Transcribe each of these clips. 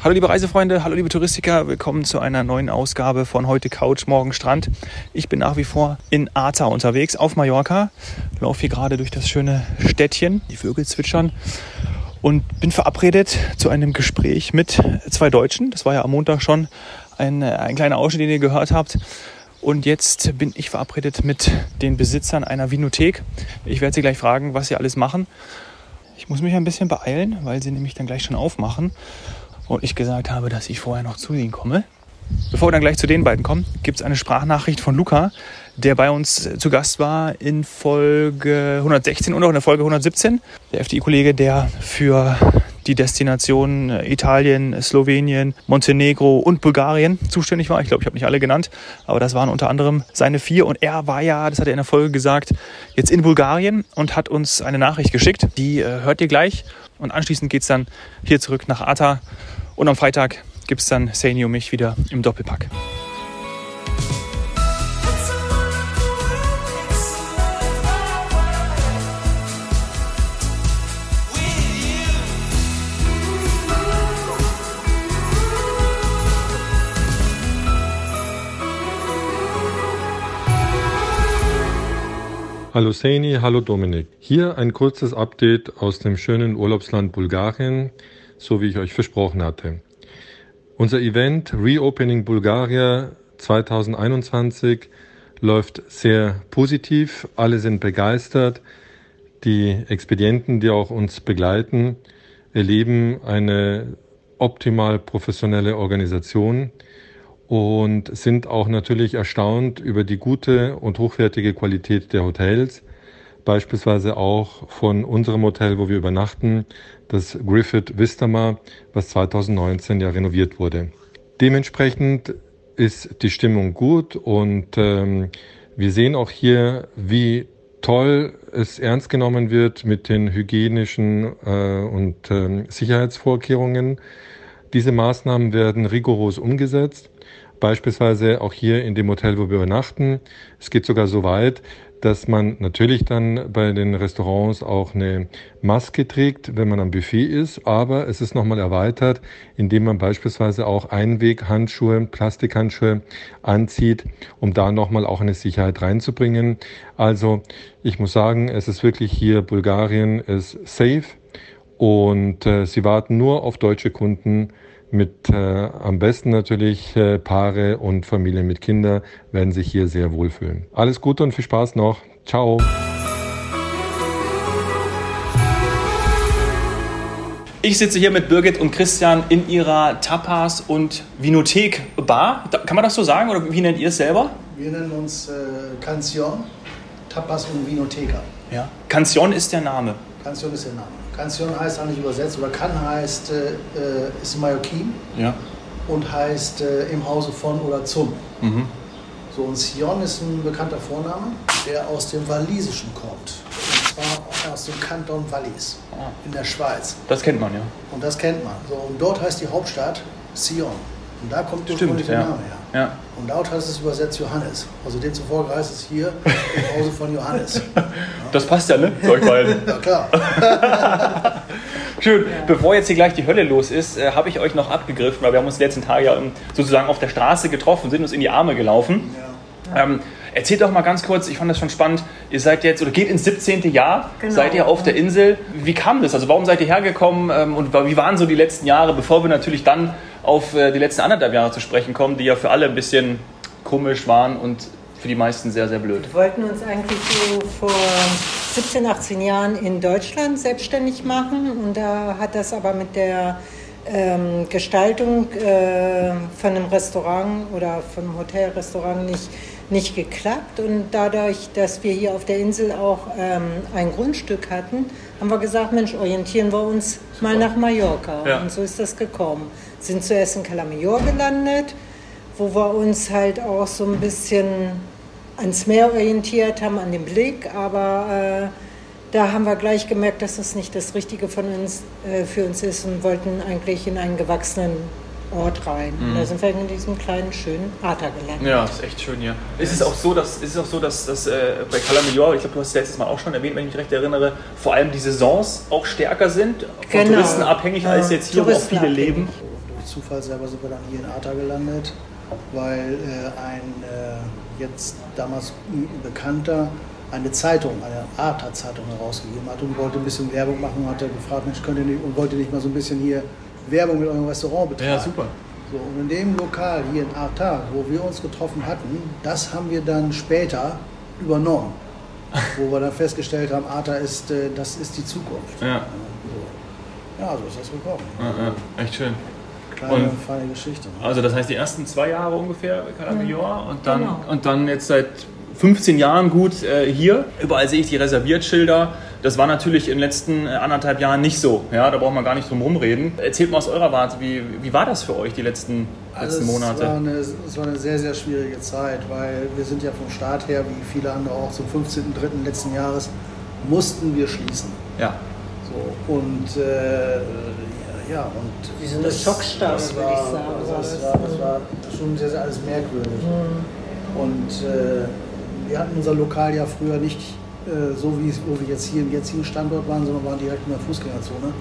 Hallo liebe Reisefreunde, hallo liebe Touristiker, willkommen zu einer neuen Ausgabe von heute Couch, morgen Strand. Ich bin nach wie vor in Arta unterwegs auf Mallorca, laufe hier gerade durch das schöne Städtchen, die Vögel zwitschern und bin verabredet zu einem Gespräch mit zwei Deutschen. Das war ja am Montag schon ein, ein kleiner Ausschnitt, den ihr gehört habt. Und jetzt bin ich verabredet mit den Besitzern einer Vinothek. Ich werde sie gleich fragen, was sie alles machen. Ich muss mich ein bisschen beeilen, weil sie nämlich dann gleich schon aufmachen und ich gesagt habe, dass ich vorher noch zu ihnen komme. Bevor wir dann gleich zu den beiden kommen, gibt es eine Sprachnachricht von Luca, der bei uns zu Gast war in Folge 116 und auch in der Folge 117. Der FDI-Kollege, der für die Destination Italien, Slowenien, Montenegro und Bulgarien zuständig war. Ich glaube, ich habe nicht alle genannt, aber das waren unter anderem seine vier. Und er war ja, das hat er in der Folge gesagt, jetzt in Bulgarien und hat uns eine Nachricht geschickt. Die äh, hört ihr gleich. Und anschließend geht es dann hier zurück nach Ata und am Freitag gibt es dann und mich wieder im Doppelpack. Hallo Saini, hallo Dominik. Hier ein kurzes Update aus dem schönen Urlaubsland Bulgarien so wie ich euch versprochen hatte. Unser Event Reopening Bulgaria 2021 läuft sehr positiv. Alle sind begeistert. Die Expedienten, die auch uns begleiten, erleben eine optimal professionelle Organisation und sind auch natürlich erstaunt über die gute und hochwertige Qualität der Hotels, beispielsweise auch von unserem Hotel, wo wir übernachten, das Griffith Vistamar, was 2019 ja renoviert wurde. Dementsprechend ist die Stimmung gut und ähm, wir sehen auch hier, wie toll es ernst genommen wird mit den hygienischen äh, und äh, Sicherheitsvorkehrungen. Diese Maßnahmen werden rigoros umgesetzt. Beispielsweise auch hier in dem Hotel, wo wir übernachten. Es geht sogar so weit, dass man natürlich dann bei den Restaurants auch eine Maske trägt, wenn man am Buffet ist, aber es ist nochmal erweitert, indem man beispielsweise auch Einweghandschuhe, Plastikhandschuhe anzieht, um da nochmal auch eine Sicherheit reinzubringen. Also ich muss sagen, es ist wirklich hier, Bulgarien ist safe und äh, sie warten nur auf deutsche Kunden, mit äh, am besten natürlich äh, Paare und Familien mit Kindern werden sich hier sehr wohlfühlen. Alles Gute und viel Spaß noch. Ciao. Ich sitze hier mit Birgit und Christian in ihrer Tapas- und Vinothek-Bar. Kann man das so sagen oder wie nennt ihr es selber? Wir nennen uns äh, Canción, Tapas und Vinotheca. Ja. Canción ist der Name. Canción ist der Name. Canción heißt eigentlich übersetzt, oder kann heißt, äh, äh, ist Mallorquin Ja. und heißt äh, im Hause von oder zum. Mhm. So, und Sion ist ein bekannter Vorname, der aus dem Walisischen kommt. Und zwar aus dem Kanton Wallis Ah. in der Schweiz. Das kennt man ja. Und das kennt man. So, und dort heißt die Hauptstadt Sion. Und da kommt ursprünglich der ja. Name her. ja. Und laut heißt es übersetzt Johannes. Also demzufolge heißt es hier im Hause von Johannes. Das passt ja, ne? Zu euch beiden. Ja klar. Schön. Bevor jetzt hier gleich die Hölle los ist, äh, habe ich euch noch abgegriffen, weil wir haben uns die letzten Tage ja ähm, sozusagen auf der Straße getroffen, sind uns in die Arme gelaufen. Ähm, erzählt doch mal ganz kurz, ich fand das schon spannend, ihr seid jetzt, oder geht ins 17. Jahr, Genau. seid ihr auf der Insel. Wie kam das? Also warum seid ihr hergekommen ähm, und wie waren so die letzten Jahre, bevor wir natürlich dann auf äh, die letzten anderthalb Jahre zu sprechen kommen, die ja für alle ein bisschen komisch waren und für die meisten sehr, sehr blöd. Wir wollten uns eigentlich so vor 17, 18 Jahren in Deutschland selbstständig machen und da hat das aber mit der ähm, Gestaltung äh, von einem Restaurant oder von einem Hotelrestaurant nicht, nicht geklappt und dadurch, dass wir hier auf der Insel auch ähm, ein Grundstück hatten, haben wir gesagt, Mensch, orientieren wir uns mal nach Mallorca Ja. und so ist das gekommen. Sind zuerst in Calamayor gelandet, wo wir uns halt auch so ein bisschen ans Meer orientiert haben, an den Blick, aber äh, da haben wir gleich gemerkt, dass das nicht das Richtige von uns, äh, für uns ist und wollten eigentlich in einen gewachsenen Ort rein. Und da sind wir in diesem kleinen, schönen Ata gelandet. Ja, ist echt schön hier. Ist es auch so, dass, ist es auch so, dass, dass äh, bei Calamillor, ich glaube, du hast es letztes Mal auch schon erwähnt, wenn ich mich recht erinnere, vor allem die Saisons auch stärker sind, von Genau. Touristen abhängig, als Ja, jetzt hier, wo auch viele leben? Zufall selber sind wir dann hier in Arta gelandet, weil äh, ein äh, jetzt damals bekannter eine Zeitung, eine Arta-Zeitung herausgegeben hat und wollte ein bisschen Werbung machen und hat gefragt, Mensch, könnt ihr nicht, und wollte nicht mal so ein bisschen hier Werbung mit eurem Restaurant betreiben. Ja, super. So, und in dem Lokal hier in Arta, wo wir uns getroffen hatten, das haben wir dann später übernommen. wo wir dann festgestellt haben, Arta ist, äh, das ist die Zukunft. Ja. So. Ja, so ist das gekommen. Ja, ja. Echt schön. Kleine, Und- feine Geschichte. ne? Also das heißt die ersten zwei Jahre ungefähr bei Calamior und dann Genau. und dann jetzt seit 15 Jahren gut äh, hier. Überall sehe ich die Reserviertschilder. Das war natürlich in den letzten äh, anderthalb Jahren nicht so. Ja, da braucht man gar nicht drum rumreden. Erzählt mal aus eurer Warte, wie, wie war das für euch die letzten, Also letzten Es war, Monate? eine, es war eine sehr, sehr schwierige Zeit, weil wir sind ja vom Start her, wie viele andere auch, zum 15.03. letzten Jahres, mussten wir schließen. Ja. So, und äh, ja, und Wie so eine Schockstarre, das würde war, ich sagen, war das, das. war, das war schon sehr, sehr alles merkwürdig. Und äh, wir hatten unser Lokal ja früher nicht äh, so, wie es- wo wir jetzt hier im jetzigen Standort waren, sondern waren direkt in der Fußgängerzone.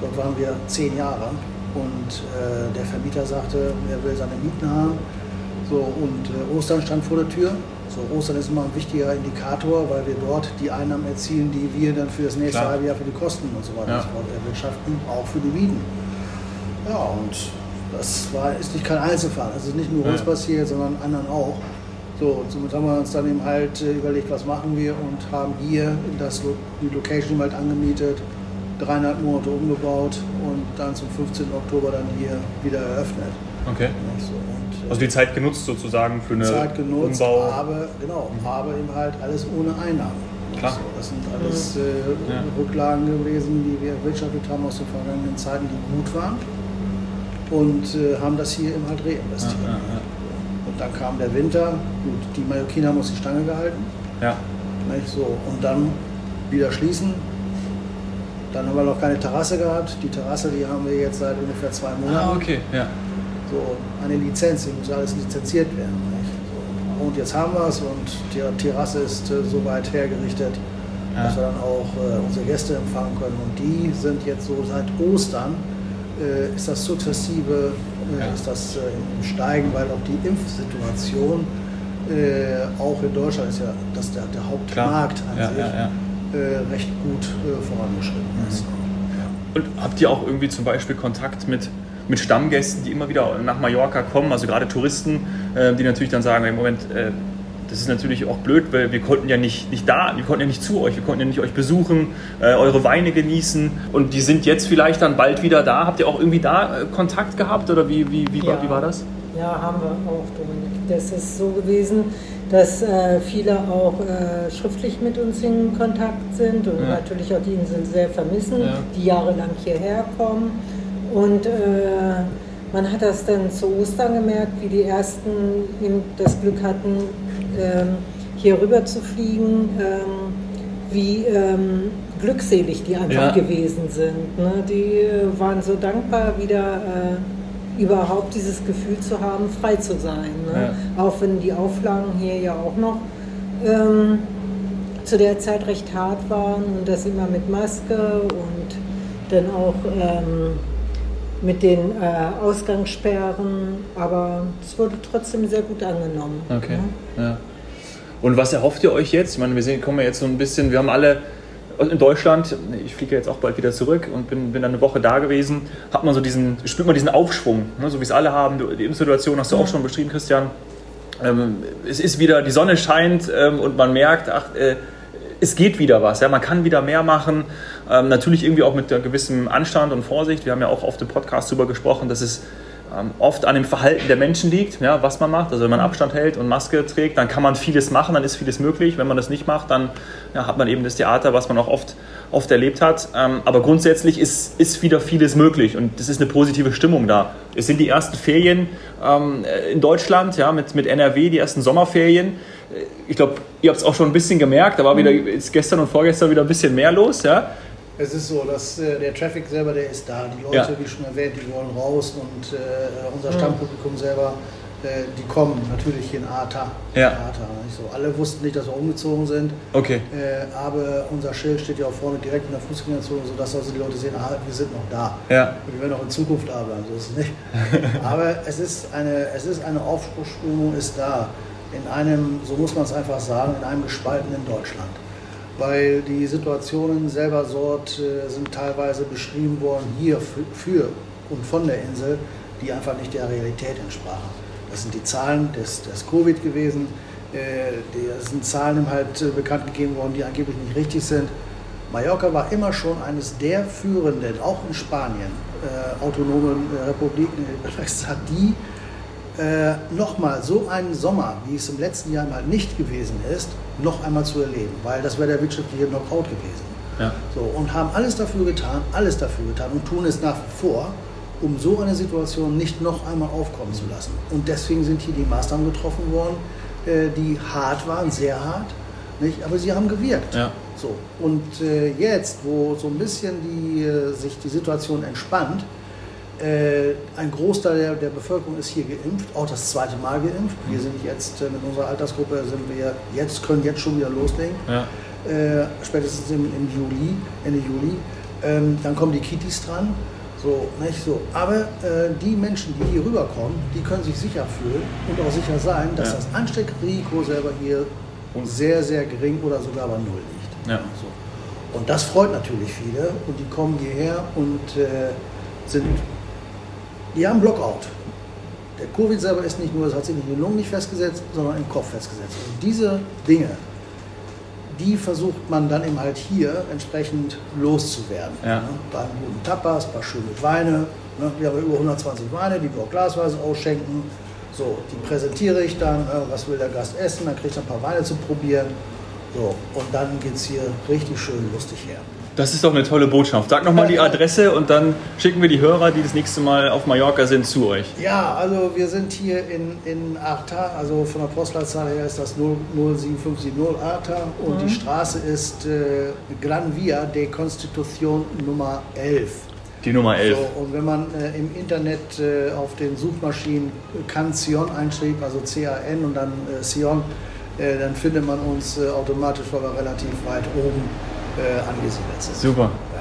Dort waren wir zehn Jahre und äh, der Vermieter sagte, er will seine Mieten haben. So, und äh, Ostern stand vor der Tür. So, Ostern ist immer ein wichtiger Indikator, weil wir dort die Einnahmen erzielen, die wir dann für das nächste Klar. halbe Jahr für die Kosten und so weiter Ja. erwirtschaften, auch für die Mieten. Ja, und das war, ist nicht kein Einzelfall. Das ist nicht nur uns Ja. passiert, sondern anderen auch. So, und somit haben wir uns dann eben halt äh, überlegt, was machen wir und haben hier in das, die Location halt angemietet, dreieinhalb Monate umgebaut und dann zum 15. Oktober dann hier wieder eröffnet. Okay. Nicht so, und, äh, Also die Zeit genutzt sozusagen für eine Zeit genutzt, Umbau. aber genau, aber eben halt alles ohne Einnahmen. Klar. So, das sind alles äh, Ja. Rücklagen gewesen, die wir erwirtschaftet haben aus den vergangenen Zeiten, die gut waren und äh, haben das hier eben halt Ja, reinvestiert. ja, ja. Und dann kam der Winter, gut, die Mallorquiner haben uns die Stange gehalten, ja. nicht so, und dann wieder schließen. Dann haben wir noch keine Terrasse gehabt. Die Terrasse, die haben wir jetzt seit ungefähr zwei Monaten. Ah, okay. Ja. So, eine Lizenz, die muss alles lizenziert werden. So. Und jetzt haben wir es und die Terrasse ist äh, so weit hergerichtet, Ja. dass wir dann auch äh, unsere Gäste empfangen können. Und die sind jetzt so seit Ostern, ist das sukzessive, äh, Ja. ist das äh, im Steigen, weil auch die Impfsituation äh, auch in Deutschland ist ja das der, der Klar. Hauptmarkt an Ja, sich, ja. Äh, recht gut äh, vorangeschritten ist. Ja. Und habt ihr auch irgendwie zum Beispiel Kontakt mit, mit Stammgästen, die immer wieder nach Mallorca kommen, also gerade Touristen, äh, die natürlich dann sagen, im Moment, äh, das ist natürlich auch blöd, weil wir konnten ja nicht, nicht da, wir konnten ja nicht zu euch, wir konnten ja nicht euch besuchen, äh, eure Weine genießen und die sind jetzt vielleicht dann bald wieder da. Habt ihr auch irgendwie da äh, Kontakt gehabt oder wie, wie, wie, war, Ja. wie war das? Ja, haben wir auch, Dominik. Das ist so gewesen, dass äh, viele auch äh, schriftlich mit uns in Kontakt sind und Ja. natürlich auch die Insel sehr vermissen, Ja. die jahrelang hierher kommen. Und äh, man hat das dann zu Ostern gemerkt, wie die ersten eben das Glück hatten, hier rüber zu fliegen, ähm, wie ähm, glückselig die einfach Ja. gewesen sind. Ne? Die äh, waren so dankbar, wieder äh, überhaupt dieses Gefühl zu haben, frei zu sein. Ne? Auch wenn die Auflagen hier ja auch noch ähm, zu der Zeit recht hart waren und das immer mit Maske und dann auch ähm, mit den äh, Ausgangssperren, aber es wurde trotzdem sehr gut angenommen. Okay. Ne? Ja. Und was erhofft ihr euch jetzt? Ich meine, wir sehen, kommen ja jetzt so ein bisschen, wir haben alle in Deutschland, ich fliege jetzt auch bald wieder zurück und bin, bin dann eine Woche da gewesen, hat man so diesen, spürt man diesen Aufschwung, ne? so wie es alle haben. Die Impfsituation hast du auch schon beschrieben, Christian. Ähm, es ist wieder, die Sonne scheint ähm, und man merkt, ach, äh, es geht wieder was. Ja? Man kann wieder mehr machen. Ähm, natürlich irgendwie auch mit gewissem Anstand und Vorsicht. Wir haben ja auch auf dem Podcast darüber gesprochen, dass es ähm, oft an dem Verhalten der Menschen liegt, ja, was man macht. Also wenn man Abstand hält und Maske trägt, dann kann man vieles machen, dann ist vieles möglich. Wenn man das nicht macht, dann ja, hat man eben das Theater, was man auch oft, oft erlebt hat. Ähm, aber grundsätzlich ist, ist wieder vieles möglich und es ist eine positive Stimmung da. Es sind die ersten Ferien ähm, in Deutschland, ja, mit, mit NRW, die ersten Sommerferien. Äh, Ich glaube, ihr habt es auch schon ein bisschen gemerkt, da war wieder jetzt gestern und vorgestern wieder ein bisschen mehr los. Ja? Es ist so, dass äh, der Traffic selber, der ist da. Die Leute, Ja. wie schon erwähnt, die wollen raus und äh, unser Stammpublikum selber äh, die kommen natürlich hier in Arta. Ja. Arta nicht so. Alle wussten nicht, dass wir umgezogen sind. Okay. Äh, aber unser Schild steht ja auch vorne direkt in der Fußgängerzone, sodass also die Leute sehen, ah, wir sind noch da. Ja. Und wir werden auch in Zukunft da bleiben, so ist es nicht. aber es ist eine, es ist eine Aufbruchsstimmung, ist da. In einem, so muss man es einfach sagen, in einem gespaltenen Deutschland. Weil die Situationen selber dort äh, sind teilweise beschrieben worden, hier für, und von der Insel, die einfach nicht der Realität entsprachen. Das sind die Zahlen des, des Covid gewesen. Äh, das sind Zahlen halt äh, bekannt gegeben worden, die angeblich nicht richtig sind. Mallorca war immer schon eines der führenden, auch in Spanien, äh, autonomen äh, Republiken, hat die äh, nochmal so einen Sommer, wie es im letzten Jahr mal nicht gewesen ist, noch einmal zu erleben, weil das wäre der wirtschaftliche Knockout gewesen. Ja. So, und haben alles dafür getan, alles dafür getan und tun es nach wie vor, um so eine Situation nicht noch einmal aufkommen zu lassen. Und deswegen sind hier die Maßnahmen getroffen worden, äh, die hart waren, sehr hart, nicht? aber sie haben gewirkt. Ja. So, und äh, jetzt, wo so ein bisschen die, äh, sich die Situation entspannt, ein Großteil der, der Bevölkerung ist hier geimpft, auch das zweite Mal geimpft. Wir sind jetzt äh, mit unserer Altersgruppe, sind wir jetzt, können jetzt schon wieder loslegen. Ja. Äh, spätestens im, im Juli, Ende Juli. Ähm, dann kommen die Kittis dran. So, nicht so. Aber äh, die Menschen, die hier rüberkommen, die können sich sicher fühlen und auch sicher sein, dass Ja. das Ansteckrisiko selber hier sehr, sehr gering oder sogar bei Null liegt. Ja. So. Und das freut natürlich viele und die kommen hierher und äh, sind, die haben Blockout. Der Covid selber ist nicht nur, es hat sich nicht in den Lungen nicht festgesetzt, sondern im Kopf festgesetzt. Und diese Dinge, die versucht man dann eben halt hier entsprechend loszuwerden. Ja. Ne? Bei einem guten Tapas, ein paar schöne Weine. Ne? Wir haben über 120 Weine, die wir auch glasweise ausschenken. So, die präsentiere ich dann, äh, was will der Gast essen, dann kriegt er ein paar Weine zu probieren. So, und dann geht es hier richtig schön lustig her. Das ist doch eine tolle Botschaft. Sag nochmal die Adresse und dann schicken wir die Hörer, die das nächste Mal auf Mallorca sind, zu euch. Ja, also wir sind hier in, in Arta, also von der Postleitzahl her ist das 0- 07570 Arta und die Straße ist äh, Gran Via de Constitución Nummer 11. Die Nummer 11. So, und wenn man äh, im Internet äh, auf den Suchmaschinen Canción einschrieb, also C-A-N und dann äh, Sion, äh, dann findet man uns äh, automatisch, weil wir relativ weit oben äh, angesiedelt sind. Super. Ja.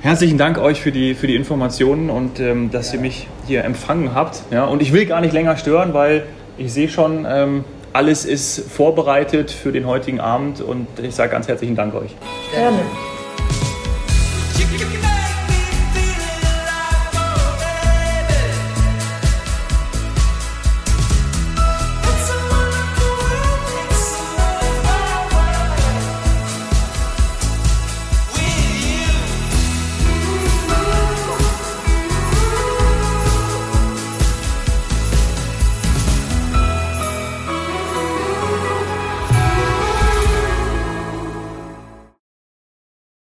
Herzlichen Dank euch für die, für die Informationen und ähm, dass ihr mich hier empfangen habt. Ja, und ich will gar nicht länger stören, weil ich sehe schon, ähm, alles ist vorbereitet für den heutigen Abend und ich sage ganz herzlichen Dank euch. Gerne.